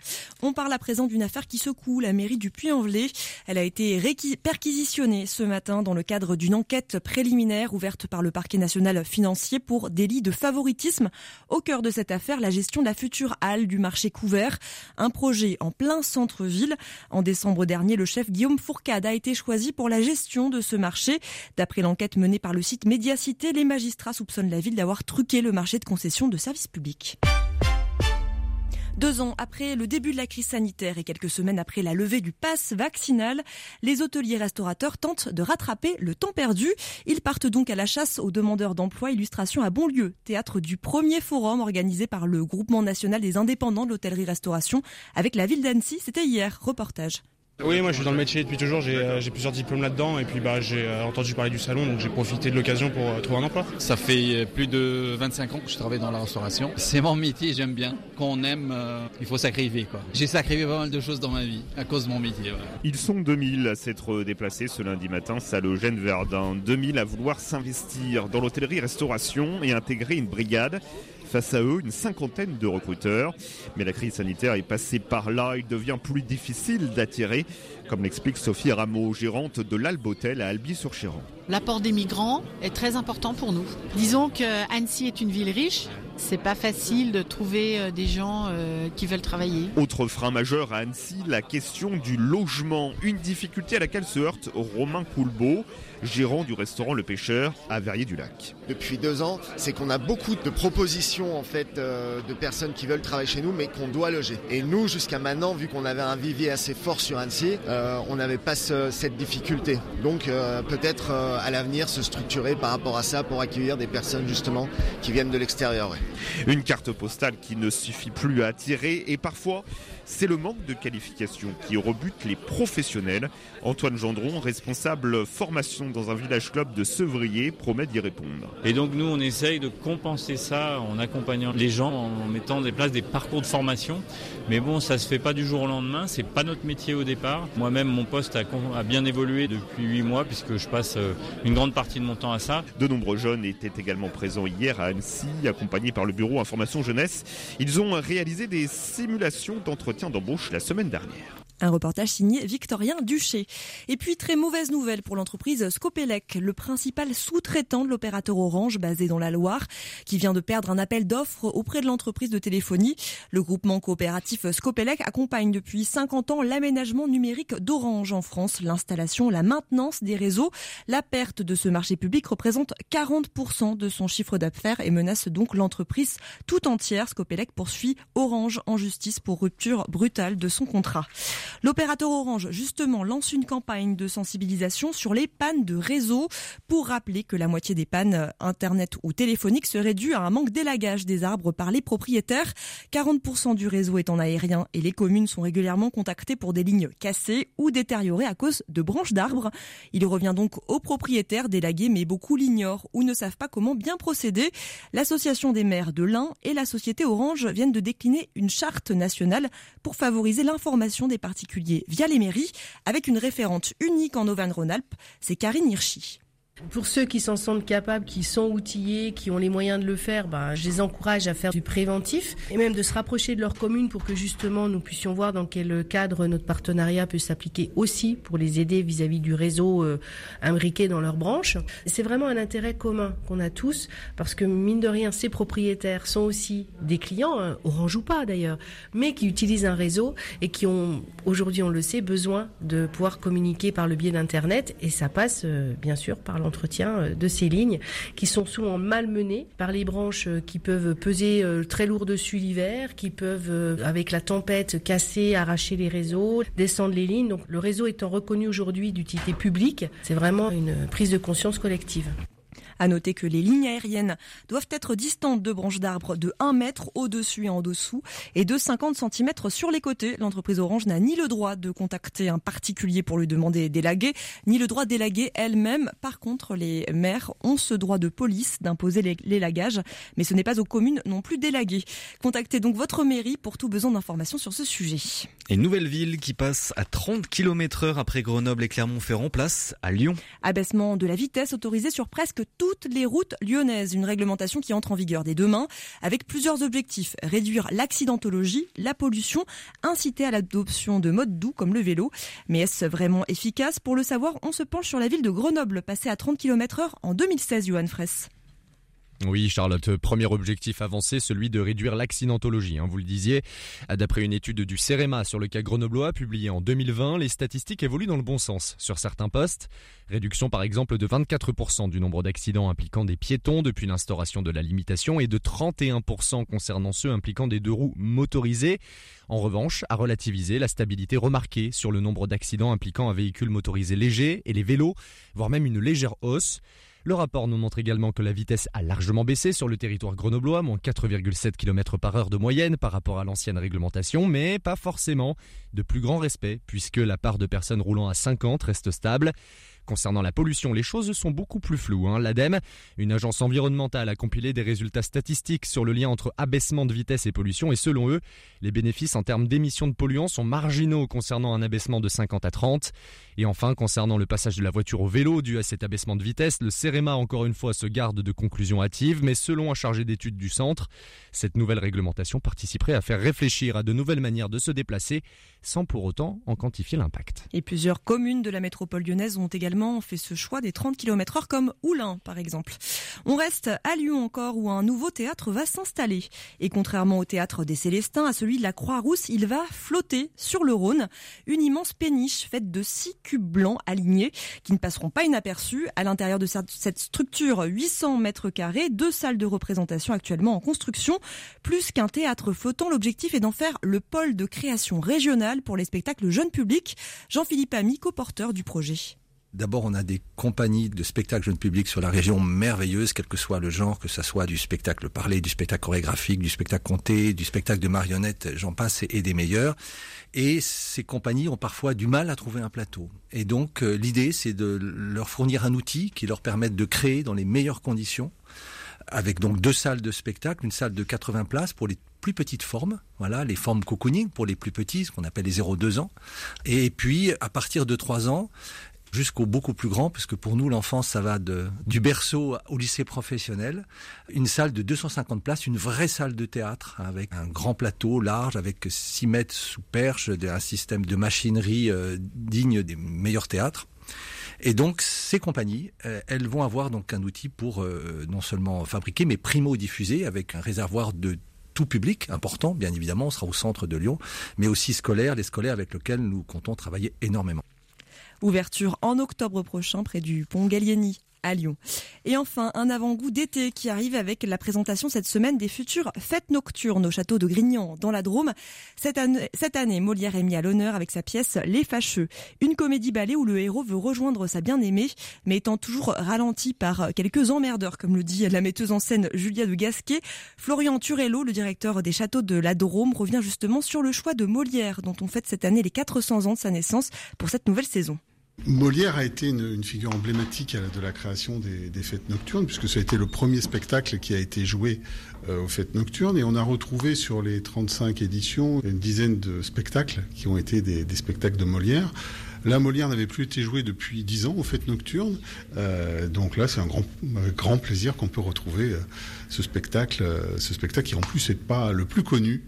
On parle à présent d'une affaire qui secoue la mairie du Puy-en-Velay. Elle a été perquisitionnée ce matin dans le cadre d'une enquête préliminaire ouverte par le parquet national financier pour délit de favoritisme. Au cœur de cette affaire, la gestion de la future halle du marché couvert, un projet en plein centre-ville. En décembre dernier, le chef Guillaume Fourcade a été choisi pour la gestion de ce marché. D'après l'enquête enquête menée par le site Médiacité, les magistrats soupçonnent la ville d'avoir truqué le marché de concession de services publics. Deux ans après le début de la crise sanitaire et quelques semaines après la levée du pass vaccinal, les hôteliers restaurateurs tentent de rattraper le temps perdu. Ils partent donc à la chasse aux demandeurs d'emploi. Illustration à Bonlieu, théâtre du premier forum organisé par le Groupement national des indépendants de l'hôtellerie-restauration avec la ville d'Annecy. C'était hier. Reportage. Oui, moi je suis dans le métier depuis toujours, j'ai euh, plusieurs diplômes là-dedans et puis bah, j'ai euh, entendu parler du salon donc j'ai profité de l'occasion pour euh, trouver un emploi. Ça fait plus de 25 ans que je travaille dans la restauration. C'est mon métier, j'aime bien. Quand on aime, il faut sacrifier. quoi. J'ai sacrifié pas mal de choses dans ma vie à cause de mon métier. Ils sont 2000 à s'être déplacés ce lundi matin, Salogène Verdun. 2000 à vouloir s'investir dans l'hôtellerie-restauration et intégrer une brigade. Face à eux, une cinquantaine de recruteurs. Mais la crise sanitaire est passée par là. Il devient plus difficile d'attirer, comme l'explique Sophie Rameau, gérante de l'Albotel à Albi-sur-Chéran. L'apport des migrants est très important pour nous. Disons que Annecy est une ville riche. C'est pas facile de trouver euh, des gens euh, qui veulent travailler. Autre frein majeur à Annecy, la question du logement. Une difficulté à laquelle se heurte Romain Coulbeau gérant du restaurant Le Pêcheur à Verrier-du-Lac. Depuis deux ans, c'est qu'on a beaucoup de propositions en fait euh, de personnes qui veulent travailler chez nous, mais qu'on doit loger. Et nous, jusqu'à maintenant, vu qu'on avait un vivier assez fort sur Annecy, euh, on n'avait pas cette difficulté. Donc euh, peut-être à l'avenir se structurer par rapport à ça pour accueillir des personnes justement qui viennent de l'extérieur. Une carte postale qui ne suffit plus à attirer et parfois c'est le manque de qualification qui rebute les professionnels. Antoine Gendron, responsable formation dans un village club de Sevrier, promet d'y répondre. Et donc nous, on essaye de compenser ça en accompagnant les gens, en mettant des places des parcours de formation. Mais bon, ça se fait pas du jour au lendemain, c'est pas notre métier au départ. Moi-même, mon poste a, a bien évolué depuis huit mois puisque je passe euh, une grande partie de mon temps à ça. De nombreux jeunes étaient également présents hier à Annecy, accompagnés par le bureau Information Jeunesse. Ils ont réalisé des simulations d'entretien d'embauche la semaine dernière. Un reportage signé Victorien Duché. Et puis, très mauvaise nouvelle pour l'entreprise Scopelec, le principal sous-traitant de l'opérateur Orange basé dans la Loire, qui vient de perdre un appel d'offres auprès de l'entreprise de téléphonie. Le groupement coopératif Scopelec accompagne depuis 50 ans l'aménagement numérique d'Orange en France, l'installation, la maintenance des réseaux. La perte de ce marché public représente 40% de son chiffre d'affaires et menace donc l'entreprise tout entière. Scopelec poursuit Orange en justice pour rupture brutale de son contrat. L'opérateur Orange, justement, lance une campagne de sensibilisation sur les pannes de réseau pour rappeler que la moitié des pannes euh, Internet ou téléphoniques serait due à un manque d'élagage des arbres par les propriétaires. 40% du réseau est en aérien et les communes sont régulièrement contactées pour des lignes cassées ou détériorées à cause de branches d'arbres. Il revient donc aux propriétaires d'élaguer, mais beaucoup l'ignorent ou ne savent pas comment bien procéder. L'association des maires de l'Ain et la société Orange viennent de décliner une charte nationale pour favoriser l'information des parties via les mairies, avec une référente unique en Auvergne-Rhône-Alpes, c'est Karine Hirschi. Pour ceux qui s'en sentent capables, qui sont outillés, qui ont les moyens de le faire, ben, je les encourage à faire du préventif et même de se rapprocher de leur commune pour que justement nous puissions voir dans quel cadre notre partenariat peut s'appliquer aussi pour les aider vis-à-vis du réseau euh, imbriqué dans leurs branches. C'est vraiment un intérêt commun qu'on a tous parce que mine de rien, ces propriétaires sont aussi des clients, hein, orange ou pas d'ailleurs, mais qui utilisent un réseau et qui ont aujourd'hui, on le sait, besoin de pouvoir communiquer par le biais d'Internet et ça passe euh, bien sûr par entretien euh, de ces lignes qui sont souvent malmenées par les branches euh, qui peuvent peser euh, très lourd dessus l'hiver, qui peuvent, avec la tempête, casser, arracher les réseaux, descendre les lignes. Donc le réseau étant reconnu aujourd'hui d'utilité publique, c'est vraiment une prise de conscience collective. À noter que les lignes aériennes doivent être distantes de branches d'arbres de 1 mètre au-dessus et en dessous et de 50 cm sur les côtés. L'entreprise Orange n'a ni le droit de contacter un particulier pour lui demander d'élaguer, ni le droit d'élaguer elle-même. Par contre, les maires ont ce droit de police d'imposer l'élagage, mais ce n'est pas aux communes non plus d'élaguer. Contactez donc votre mairie pour tout besoin d'informations sur ce sujet. Et nouvelle ville qui passe à 30 km heure après Grenoble et Clermont-Ferrand, place à Lyon. Abaissement de la vitesse autorisée sur presque tout toutes les routes lyonnaises. Une réglementation qui entre en vigueur dès demain avec plusieurs objectifs. Réduire l'accidentologie, la pollution, inciter à l'adoption de modes doux comme le vélo. Mais est-ce vraiment efficace? Pour le savoir, on se penche sur la ville de Grenoble, passée à 30 km heure en 2016, Johan Fraisse. Oui, Charlotte, premier objectif avancé, celui de réduire l'accidentologie. Hein, vous le disiez, d'après une étude du CEREMA sur le cas grenoblois publiée en 2020, les statistiques évoluent dans le bon sens. Sur certains postes, réduction par exemple de 24% du nombre d'accidents impliquant des piétons depuis l'instauration de la limitation et de 31% concernant ceux impliquant des deux roues motorisées. En revanche, à relativiser la stabilité remarquée sur le nombre d'accidents impliquant un véhicule motorisé léger et les vélos, voire même une légère hausse. Le rapport nous montre également que la vitesse a largement baissé sur le territoire grenoblois, moins 4,7 km par heure de moyenne par rapport à l'ancienne réglementation, mais pas forcément de plus grand respect, puisque la part de personnes roulant à 50 reste stable. Concernant la pollution, les choses sont beaucoup plus floues. Hein. L'ADEME, une agence environnementale, a compilé des résultats statistiques sur le lien entre abaissement de vitesse et pollution et selon eux, les bénéfices en termes d'émissions de polluants sont marginaux concernant un abaissement de 50 à 30. Et enfin, concernant le passage de la voiture au vélo dû à cet abaissement de vitesse, le CEREMA encore une fois se garde de conclusions hâtives, mais selon un chargé d'études du centre, cette nouvelle réglementation participerait à faire réfléchir à de nouvelles manières de se déplacer sans pour autant en quantifier l'impact. Et plusieurs communes de la métropole lyonnaise ont également fait ce choix des 30 km heure comme Oulin par exemple. On reste à Lyon encore où un nouveau théâtre va s'installer. Et contrairement au théâtre des Célestins, à celui de la Croix-Rousse, il va flotter sur le Rhône. Une immense péniche faite de six cubes blancs alignés qui ne passeront pas inaperçus. À l'intérieur de cette structure, 800 mètres carrés, deux salles de représentation actuellement en construction, plus qu'un théâtre flottant. L'objectif est d'en faire le pôle de création régionale pour les spectacles jeunes publics. Jean-Philippe Ami, co-porteur du projet. D'abord, on a des compagnies de spectacles jeunes publics sur la région merveilleuses, quel que soit le genre, que ce soit du spectacle parlé, du spectacle chorégraphique, du spectacle compté, du spectacle de marionnettes, j'en passe, et des meilleurs. Et ces compagnies ont parfois du mal à trouver un plateau. Et donc, euh, l'idée, c'est de leur fournir un outil qui leur permette de créer dans les meilleures conditions avec donc deux salles de spectacle, une salle de 80 places pour les plus petites formes, voilà, les formes cocooning pour les plus petits, ce qu'on appelle les 0-2 ans. Et puis, à partir de 3 ans, jusqu'au beaucoup plus grand, puisque pour nous l'enfance ça va de, du berceau au lycée professionnel, une salle de 250 places, une vraie salle de théâtre avec un grand plateau large avec 6 mètres sous perche, un système de machinerie euh, digne des meilleurs théâtres. Et donc ces compagnies, euh, elles vont avoir donc un outil pour euh, non seulement fabriquer, mais primo-diffuser avec un réservoir de tout public important, bien évidemment, on sera au centre de Lyon, mais aussi scolaire, les scolaires avec lesquels nous comptons travailler énormément. Ouverture en octobre prochain près du pont Gallieni à Lyon. Et enfin, un avant-goût d'été qui arrive avec la présentation cette semaine des futures fêtes nocturnes au château de Grignan, dans la Drôme. Cette année, cette année Molière est mis à l'honneur avec sa pièce Les Fâcheux, une comédie ballet où le héros veut rejoindre sa bien-aimée, mais étant toujours ralenti par quelques emmerdeurs, comme le dit la metteuse en scène Julia de Gasquet. Florian Turello, le directeur des châteaux de la Drôme, revient justement sur le choix de Molière, dont on fête cette année les 400 ans de sa naissance pour cette nouvelle saison. Molière a été une, figure emblématique de la création des, fêtes nocturnes, puisque ça a été le premier spectacle qui a été joué euh, aux fêtes nocturnes. Et on a retrouvé sur les 35 éditions une dizaine de spectacles qui ont été des, spectacles de Molière. Là, Molière n'avait plus été joué depuis 10 ans aux fêtes nocturnes. Euh, donc là, c'est un grand, grand plaisir qu'on peut retrouver euh, ce spectacle, ce spectacle qui en plus n'est pas le plus connu.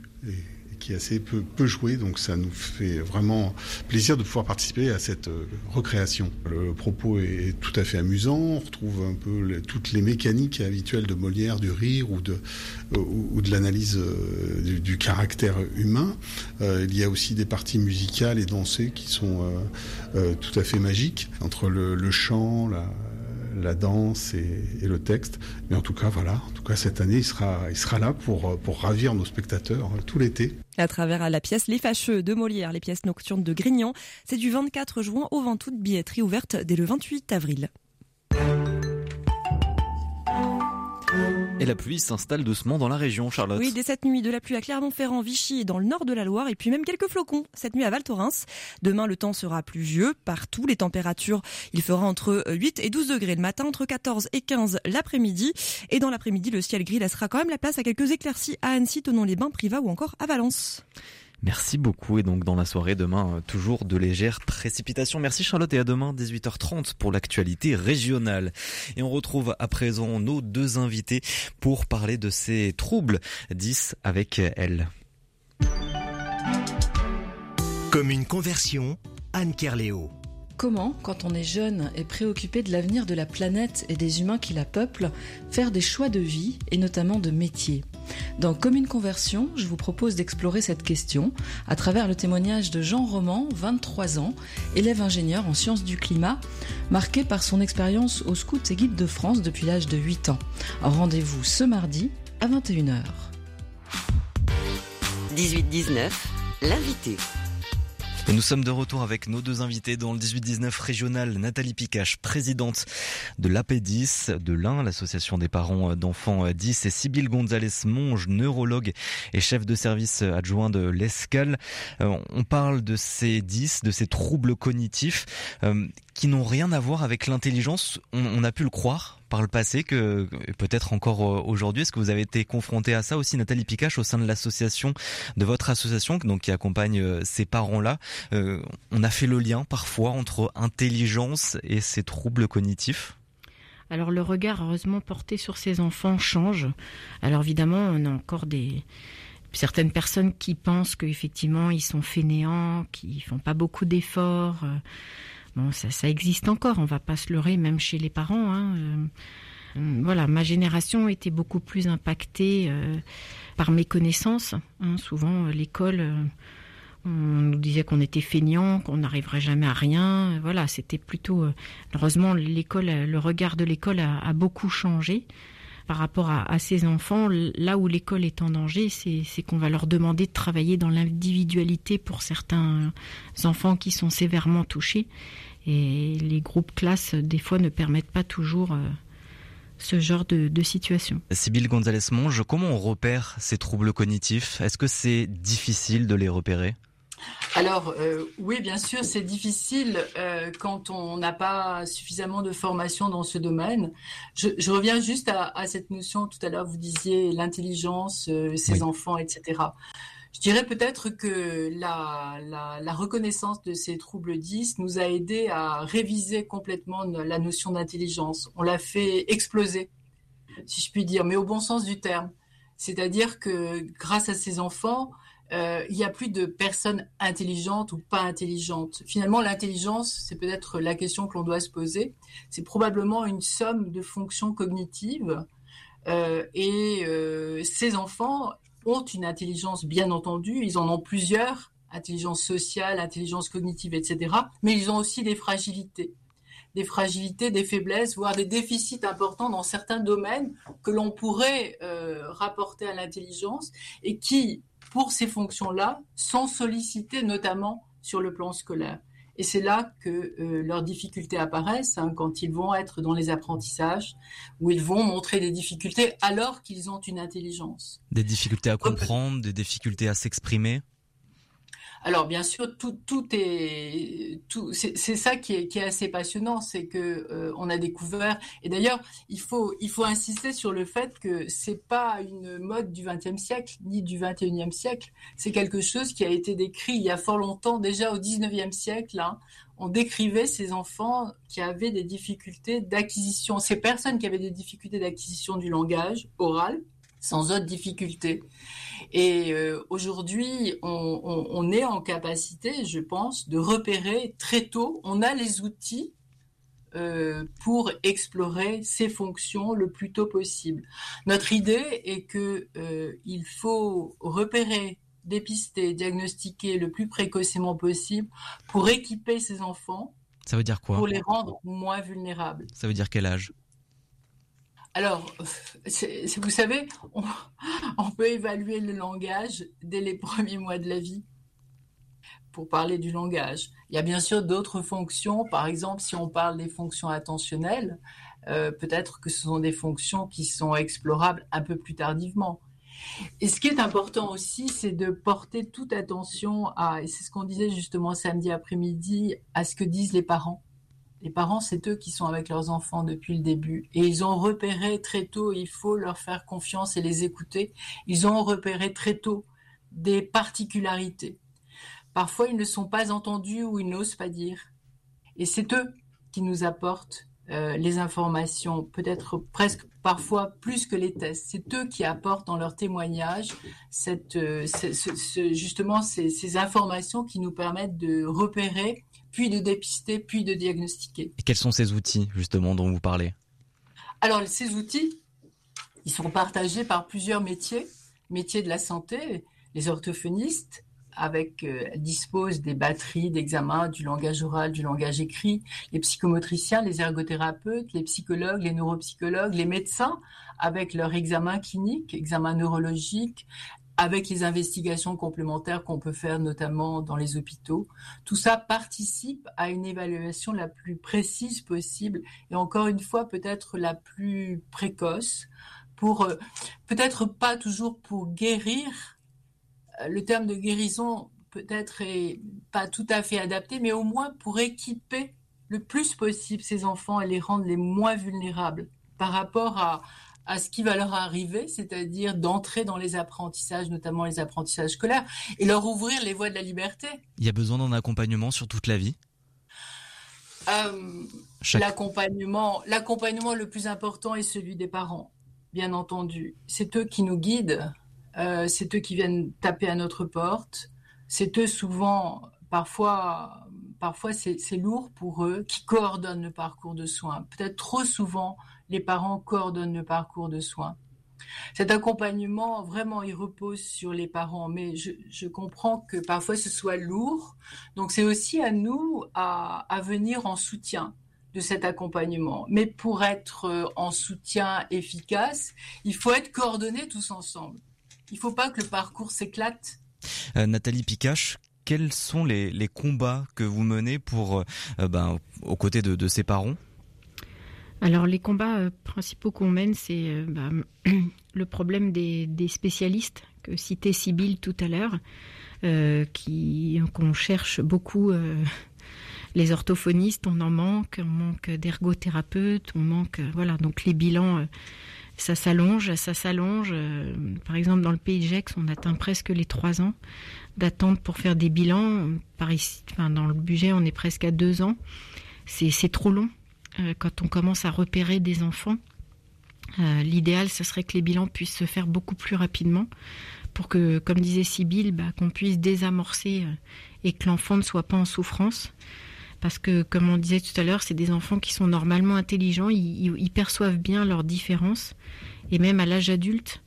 Qui assez peu, peu joué, donc ça nous fait vraiment plaisir de pouvoir participer à cette euh, recréation. Le propos est tout à fait amusant, on retrouve un peu toutes les mécaniques habituelles de Molière, du rire ou de, euh, ou, de l'analyse euh, du, caractère humain. il y a aussi des parties musicales et dansées qui sont tout à fait magiques, entre le, le chant, la, la danse et, le texte. Mais en tout cas, voilà, en tout cas cette année, il sera, il sera là pour, pour ravir nos spectateurs euh, tout l'été. À travers la pièce Les Fâcheux de Molière, les pièces nocturnes de Grignan, c'est du 24 juin au 20 août, billetterie ouverte dès le 28 avril. La pluie s'installe doucement dans la région, Charlotte. Oui, dès cette nuit, de la pluie à Clermont-Ferrand, Vichy et dans le nord de la Loire, et puis même quelques flocons cette nuit à Val Thorens. Demain, le temps sera pluvieux partout. Les températures, il fera entre 8 et 12 degrés le matin, entre 14 et 15 l'après-midi. Et dans l'après-midi, le ciel gris laissera quand même la place à quelques éclaircies à Annecy, tenant les bains privats ou encore à Valence. Merci beaucoup et donc dans la soirée demain euh, toujours de légères précipitations. Merci Charlotte et à demain 18h30 pour l'actualité régionale. Et on retrouve à présent nos deux invités pour parler de ces troubles 10 avec elle. Comme une conversion, Anne Kerléo. Comment, quand on est jeune et préoccupé de l'avenir de la planète et des humains qui la peuplent, faire des choix de vie et notamment de métier Dans Commune Conversion, je vous propose d'explorer cette question à travers le témoignage de Jean Roman, 23 ans, élève ingénieur en sciences du climat, marqué par son expérience aux Scouts et Guides de France depuis l'âge de 8 ans. Rendez-vous ce mardi à 21h. 18-19, l'invité. Nous sommes de retour avec nos deux invités dans le 18-19 régional. Nathalie Picache, présidente de l'AP10 de l'Ain, l'association des parents d'enfants 10, et Sybille Gonzalez Monge, neurologue et chef de service adjoint de l'ESCAL. Euh, on parle de ces 10, de ces troubles cognitifs euh, qui n'ont rien à voir avec l'intelligence. On, a pu le croire par le passé, que peut-être encore euh, aujourd'hui. Est-ce que vous avez été confronté à ça aussi, Nathalie Picache, au sein de l'association, de votre association, qui accompagne euh, ces parents-là? Euh, On a fait le lien parfois entre intelligence et ces troubles cognitifs? Alors le regard heureusement porté sur ces enfants change. Alors évidemment, on a encore des certaines personnes qui pensent qu'effectivement ils sont fainéants, qui font pas beaucoup d'efforts. Bon, ça, existe encore, on va pas se leurrer, même chez les parents. Hein. Euh, voilà, ma génération était beaucoup plus impactée euh, par mes connaissances. Hein. Souvent, euh, l'école, on nous disait qu'on était feignant, qu'on n'arriverait jamais à rien. Voilà, c'était plutôt. heureusement, l'école, le regard de l'école a, beaucoup changé. Par rapport à, ces enfants, là où l'école est en danger, c'est qu'on va leur demander de travailler dans l'individualité pour certains enfants qui sont sévèrement touchés. Et les groupes classes, des fois, ne permettent pas toujours euh, ce genre de, situation. Sybille Gonzalez-Monge, comment on repère ces troubles cognitifs? Est-ce que c'est difficile de les repérer? Alors euh, oui, bien sûr, c'est difficile euh, quand on n'a pas suffisamment de formation dans ce domaine. Je, reviens juste à, cette notion, tout à l'heure vous disiez l'intelligence, ces enfants, etc. Je dirais peut-être que la, la, reconnaissance de ces troubles 10 nous a aidé à réviser complètement la notion d'intelligence. On l'a fait exploser, si je puis dire, mais au bon sens du terme. C'est-à-dire que grâce à ces enfants, euh, il n'y a plus de personnes intelligentes ou pas intelligentes. Finalement, l'intelligence, c'est peut-être la question que l'on doit se poser. C'est probablement une somme de fonctions cognitives. Euh, et euh, ces enfants ont une intelligence, bien entendu, ils en ont plusieurs, intelligence sociale, intelligence cognitive, etc. Mais ils ont aussi des fragilités, des fragilités, des faiblesses, voire des déficits importants dans certains domaines que l'on pourrait rapporter à l'intelligence et qui, pour ces fonctions-là, sont sollicités notamment sur le plan scolaire. Et c'est là que euh, leurs difficultés apparaissent hein, quand ils vont être dans les apprentissages, où ils vont montrer des difficultés alors qu'ils ont une intelligence. Des difficultés à comprendre, des difficultés à s'exprimer alors bien sûr, tout, tout est, tout, c'est ça qui est, qui est, assez passionnant, c'est que euh, on a découvert. Et d'ailleurs, il faut, il faut insister sur le fait que c'est pas une mode du XXe siècle ni du XXIe siècle. C'est quelque chose qui a été décrit il y a fort longtemps, déjà au XIXe siècle. Hein, on décrivait ces enfants qui avaient des difficultés d'acquisition, ces personnes qui avaient des difficultés d'acquisition du langage oral, sans autre difficulté. Et euh, aujourd'hui, on, est en capacité, je pense, de repérer très tôt, on a les outils euh, pour explorer ces fonctions le plus tôt possible. Notre idée est que euh, il faut repérer, dépister, diagnostiquer le plus précocement possible pour équiper ces enfants. Ça veut dire quoi? Pour les rendre moins vulnérables. Ça veut dire quel âge? Alors, vous savez, on, peut évaluer le langage dès les premiers mois de la vie pour parler du langage. Il y a bien sûr d'autres fonctions, par exemple, si on parle des fonctions attentionnelles, euh, peut-être que ce sont des fonctions qui sont explorables un peu plus tardivement. Et ce qui est important aussi, c'est de porter toute attention à, et c'est ce qu'on disait justement samedi après-midi, à ce que disent les parents. Les parents, c'est eux qui sont avec leurs enfants depuis le début. Et ils ont repéré très tôt, il faut leur faire confiance et les écouter, ils ont repéré très tôt des particularités. Parfois, ils ne sont pas entendus ou ils n'osent pas dire. Et c'est eux qui nous apportent euh, les informations, peut-être presque parfois plus que les tests. C'est eux qui apportent dans leur témoignage euh, justement ces informations qui nous permettent de repérer puis de dépister, puis de diagnostiquer. Et quels sont ces outils, justement, dont vous parlez? Alors, ces outils, ils sont partagés par plusieurs métiers. Métiers de la santé, les orthophonistes, avec euh, disposent des batteries d'examen du langage oral, du langage écrit, les psychomotriciens, les ergothérapeutes, les psychologues, les neuropsychologues, les médecins, avec leur examen clinique, examen neurologique, avec les investigations complémentaires qu'on peut faire notamment dans les hôpitaux. Tout ça participe à une évaluation la plus précise possible et encore une fois peut-être la plus précoce pour euh, peut-être pas toujours pour guérir. Euh, le terme de guérison peut-être est pas tout à fait adapté, mais au moins pour équiper le plus possible ces enfants et les rendre les moins vulnérables par rapport à, à ce qui va leur arriver, c'est-à-dire d'entrer dans les apprentissages, notamment les apprentissages scolaires, et leur ouvrir les voies de la liberté. Il y a besoin d'un accompagnement sur toute la vie? Euh, L'accompagnement, l'accompagnement le plus important est celui des parents, bien entendu. C'est eux qui nous guident, euh, c'est eux qui viennent taper à notre porte, c'est eux souvent, parfois, parfois c'est lourd pour eux, qui coordonnent le parcours de soins. Peut-être trop souvent, les parents coordonnent le parcours de soins. Cet accompagnement, vraiment, il repose sur les parents, mais je, comprends que parfois ce soit lourd. Donc c'est aussi à nous à, venir en soutien. de cet accompagnement. Mais pour être euh, en soutien efficace, il faut être coordonnés tous ensemble. Il ne faut pas que le parcours s'éclate. Euh, Nathalie Picache, quels sont les, combats que vous menez pour, euh, ben, aux côtés de, ces parents? Alors les combats principaux qu'on mène, c'est bah, le problème des, spécialistes que citait Sibylle tout à l'heure, qui qu'on cherche beaucoup les orthophonistes, on en manque, on manque d'ergothérapeutes, on manque, euh, voilà, donc les bilans, euh, ça s'allonge, ça s'allonge. Euh, par exemple, dans le pays de Gex, on atteint presque les trois ans d'attente pour faire des bilans. Par ici, enfin, dans le budget, on est presque à deux ans. C'est trop long quand on commence à repérer des enfants. L'idéal, ce serait que les bilans puissent se faire beaucoup plus rapidement pour que, comme disait Sybille, bah, qu'on puisse désamorcer et que l'enfant ne soit pas en souffrance parce que, comme on disait tout à l'heure, c'est des enfants qui sont normalement intelligents, ils, perçoivent bien leurs différences, et même à l'âge adulte.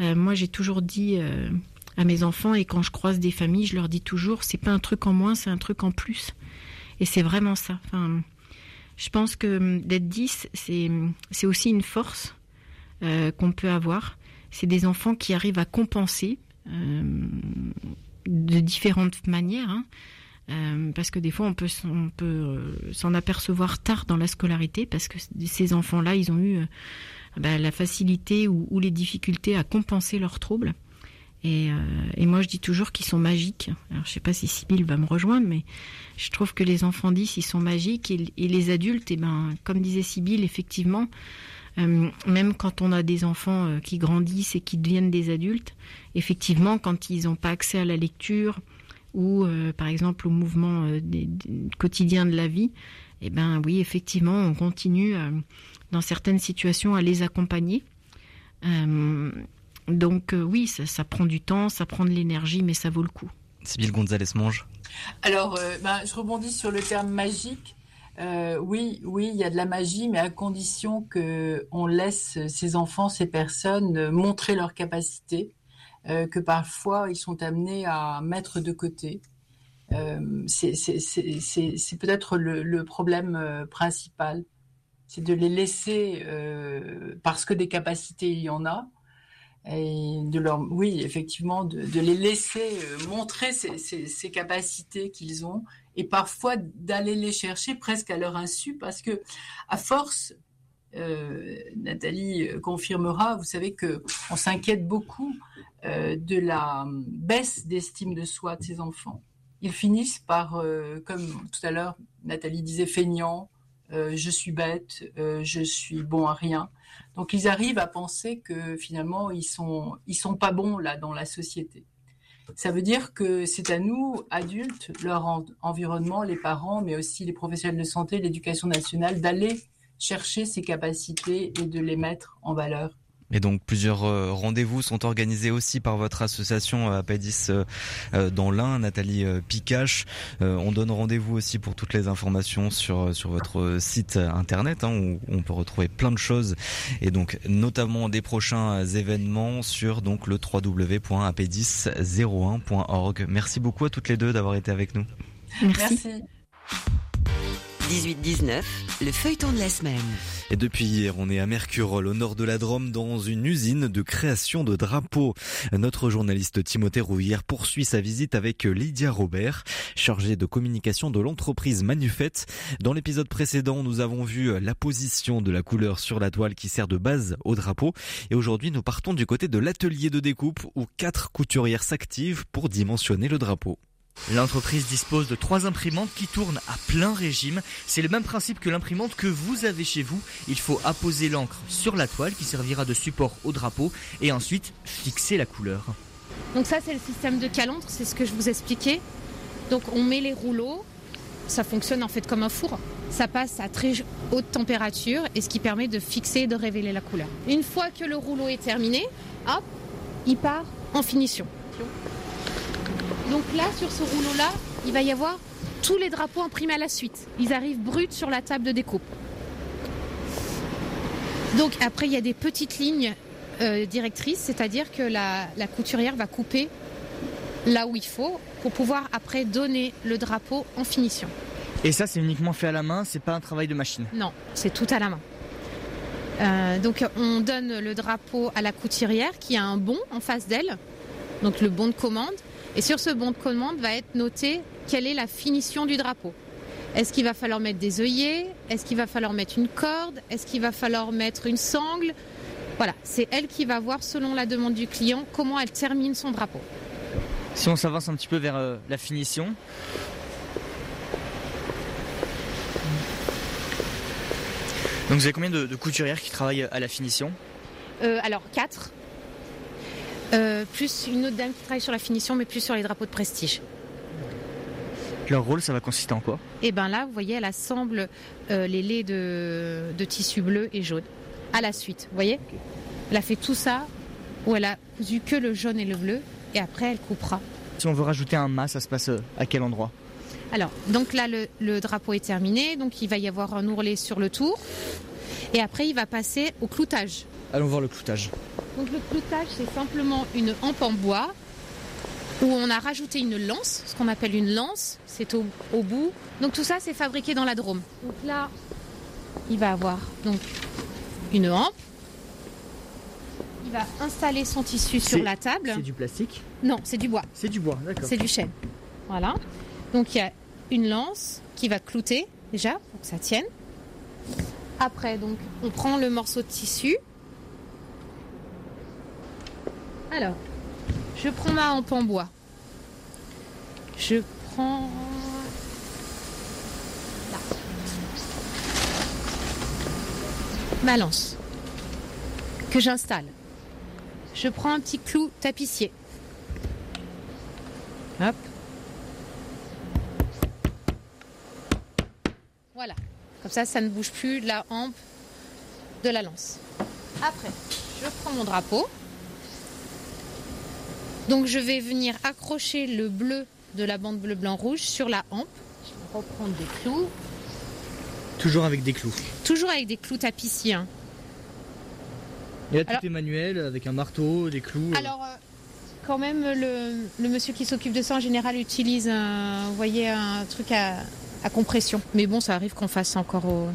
Euh, moi, j'ai toujours dit euh, à mes enfants, et quand je croise des familles, je leur dis toujours, c'est pas un truc en moins, c'est un truc en plus. Et c'est vraiment ça. Je pense que hum, d'être 10, c'est aussi une force euh, qu'on peut avoir. C'est des enfants qui arrivent à compenser de différentes manières. Hein. Parce que des fois on peut, on peut euh, s'en apercevoir tard dans la scolarité parce que ces enfants-là, ils ont eu euh, bah, la facilité ou, les difficultés à compenser leurs troubles. Et, et moi, je dis toujours qu'ils sont magiques. Alors, je sais pas si Sybille va me rejoindre, mais je trouve que les enfants 10, ils sont magiques et, les adultes, et eh ben, comme disait Sybille, effectivement, même quand on a des enfants qui grandissent et qui deviennent des adultes, effectivement, quand ils n'ont pas accès à la lecture, ou euh, par exemple au mouvement euh, quotidien de la vie, eh ben oui, effectivement, on continue euh, dans certaines situations à les accompagner. Donc oui, ça, prend du temps, ça prend de l'énergie, mais ça vaut le coup. Sybille Gonzalez mange. Alors, ben, je rebondis sur le terme magique. oui, oui, il y a de la magie, mais à condition que on laisse ces enfants, ces personnes montrer leurs capacités, euh, que parfois ils sont amenés à mettre de côté. Euh, c'est peut-être le, problème euh, principal, c'est de les laisser parce que des capacités il y en a, de leur, oui, effectivement, de, les laisser montrer ces, capacités qu'ils ont, et parfois d'aller les chercher presque à leur insu, parce que à force, Nathalie confirmera, vous savez que on s'inquiète beaucoup euh, de la baisse d'estime de soi de ces enfants. Ils finissent par, euh, comme tout à l'heure Nathalie disait, feignant, euh, je suis bête, je suis bon à rien. Donc ils arrivent à penser que finalement ils sont sont pas bons là dans la société. Ça veut dire que c'est à nous, adultes, leur environnement, les parents, mais aussi les professionnels de santé, l'éducation nationale, d'aller chercher ces capacités et de les mettre en valeur et donc plusieurs euh, rendez-vous sont organisés aussi par votre association Apedis euh, euh, dans l'Ain, Nathalie Picache. On donne rendez-vous aussi pour toutes les informations sur sur votre site internet hein, où on peut retrouver plein de choses et donc notamment des prochains événements sur donc le www.apedis01.org. Merci beaucoup à toutes les deux d'avoir été avec nous. Merci. 18-19, le feuilleton de la semaine. Et depuis hier, on est à Mercurol, au nord de la Drôme, dans une usine de création de drapeaux. Notre journaliste Timothée Rouillère poursuit sa visite avec Lydia Robert, chargée de communication de l'entreprise Manufette. Dans l'épisode précédent, nous avons vu la position de la couleur sur la toile qui sert de base au drapeau. Et aujourd'hui, nous partons du côté de l'atelier de découpe où quatre couturières s'activent pour dimensionner le drapeau. L'entreprise dispose de trois imprimantes qui tournent à plein régime. C'est le même principe que l'imprimante que vous avez chez vous. Il faut apposer l'encre sur la toile qui servira de support au drapeau et ensuite fixer la couleur. Donc ça c'est le système de calandre, c'est ce que je vous expliquais. Donc on met les rouleaux, ça fonctionne en fait comme un four. Ça passe à très haute température et ce qui permet de fixer et de révéler la couleur. Une fois que le rouleau est terminé, hop, il part en finition. Donc là, sur ce rouleau-là, il va y avoir tous les drapeaux imprimés à la suite. Ils arrivent bruts sur la table de découpe. Donc après, il y a des petites lignes euh, directrices, c'est-à-dire que la, couturière va couper là où il faut pour pouvoir après donner le drapeau en finition. Et ça, c'est uniquement fait à la main, c'est pas un travail de machine. Non, c'est tout à la main. Euh, donc on donne le drapeau à la couturière qui a un bon en face d'elle, donc le bon de commande. Et sur ce bon de commande va être noté quelle est la finition du drapeau. Est-ce qu'il va falloir mettre des œillets? Est-ce qu'il va falloir mettre une corde? Est-ce qu'il va falloir mettre une sangle? Voilà, c'est elle qui va voir selon la demande du client comment elle termine son drapeau. Si on s'avance un petit peu vers euh, la finition. Donc vous avez combien de, de couturières qui travaillent à la finition? Euh, alors, 4. Plus une autre dame qui travaille sur la finition, mais plus sur les drapeaux de prestige. Leur rôle, ça va consister en quoi? Et bien là, vous voyez, elle assemble euh, les laits de, de tissu bleu et jaune. À la suite, vous voyez? Elle a fait tout ça, où elle a cousu que le jaune et le bleu, et après elle coupera. Si on veut rajouter un mât, ça se passe euh, à quel endroit? Alors, donc là, le, le drapeau est terminé, donc il va y avoir un ourlet sur le tour, et après il va passer au cloutage. Allons voir le cloutage. Donc le cloutage, c'est simplement une hampe en bois où on a rajouté une lance, ce qu'on appelle une lance, c'est au, au bout. Donc tout ça, c'est fabriqué dans la Drôme. Donc là, il va avoir donc une hampe. Il va installer son tissu sur la table. C'est du plastique Non, c'est du bois. C'est du bois, d'accord. C'est du chêne. Voilà. Donc il y a une lance qui va clouter déjà pour que ça tienne. Après, donc, on prend le morceau de tissu. Alors, je prends ma hampe en bois. Je prends. Là. Ma lance. Que j'installe. Je prends un petit clou tapissier. Hop. Voilà. Comme ça, ça ne bouge plus la hampe de la lance. Après, je prends mon drapeau. Donc, je vais venir accrocher le bleu de la bande bleu-blanc-rouge sur la hampe. Je vais reprendre des clous. Toujours avec des clous. Toujours avec des clous tapissiers. hein. Et là, tout Alors- est manuel, avec un marteau, des clous. euh. Alors, euh, quand même, le, le monsieur qui s'occupe de ça, en général, utilise un, vous voyez, un truc à, à compression. Mais bon, ça arrive qu'on fasse encore au...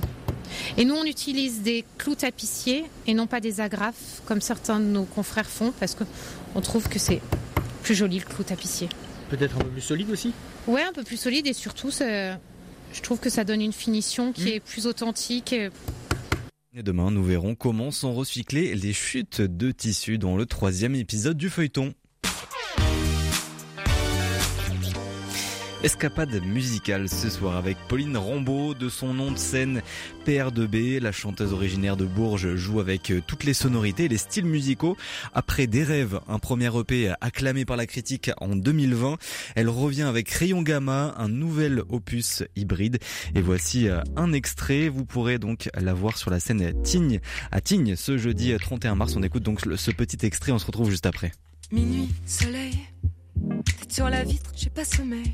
Et nous, on utilise des clous tapissiers et non pas des agrafes, comme certains de nos confrères font, parce qu'on trouve que c'est plus joli, le clou tapissier. Peut-être un peu plus solide aussi? Ouais, un peu plus solide et surtout, ça- je trouve que ça donne une finition qui est plus authentique. et- Et demain, nous verrons comment sont recyclées les chutes de tissu dans le troisième épisode du feuilleton. Escapade musicale ce soir avec Pauline Rambaud de son nom de scène PR2B. La chanteuse originaire de Bourges joue avec euh, toutes les sonorités les styles musicaux. Après Des rêves, un premier EP acclamé par la critique en 2020, elle revient avec Rayon Gamma, un nouvel opus hybride. Et voici euh, un extrait. Vous pourrez donc la voir sur la scène Tignes à Tignes ce jeudi 31 mars. On écoute donc ce petit extrait. On se retrouve juste après. Minuit, soleil, sur la vitre, j'ai pas sommeil.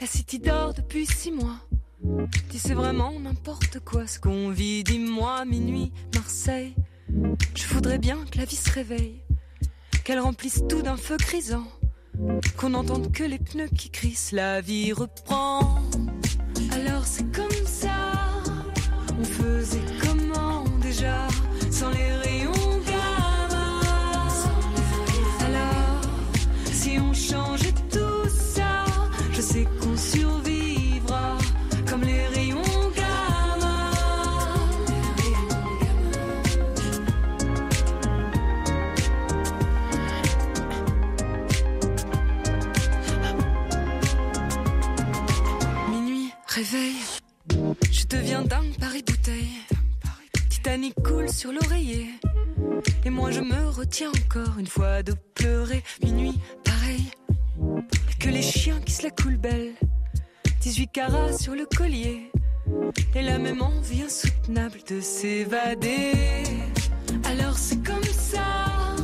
La city dort depuis six mois. Dis c'est vraiment n'importe quoi ce qu'on vit, dis-moi, minuit, Marseille. Je voudrais bien que la vie se réveille, qu'elle remplisse tout d'un feu grisant, qu'on n'entende que les pneus qui crissent, la vie reprend. Alors c'est comme ça, on faisait deviens dingue Paris bouteille. Titanic coule sur l'oreiller. Et moi je me retiens encore une fois de pleurer. Minuit, pareil. Que les chiens qui se la coulent belle. 18 carats sur le collier. Et la même envie insoutenable de s'évader. Alors c'est comme ça.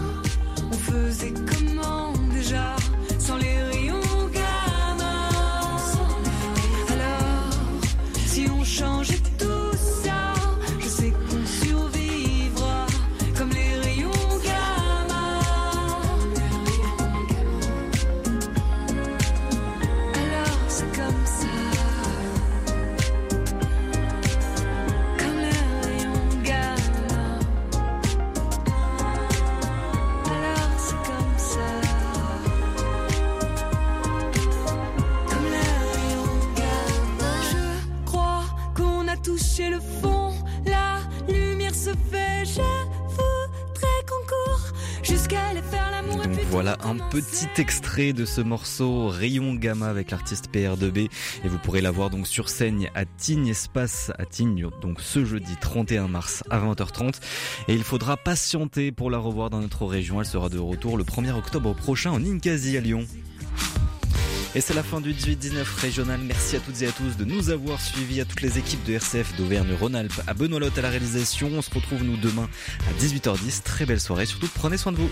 On faisait comment déjà? Extrait de ce morceau Rayon Gamma avec l'artiste PR2B et vous pourrez la voir donc sur scène à Tignes Espace à Tignes donc ce jeudi 31 mars à 20h30 et il faudra patienter pour la revoir dans notre région. Elle sera de retour le 1er octobre prochain en Ninkasi à Lyon. Et c'est la fin du 18-19 régional. Merci à toutes et à tous de nous avoir suivis, à toutes les équipes de RCF d'Auvergne-Rhône-Alpes, à Benoît Lotte à la réalisation. On se retrouve nous demain à 18h10. Très belle soirée. Surtout prenez soin de vous.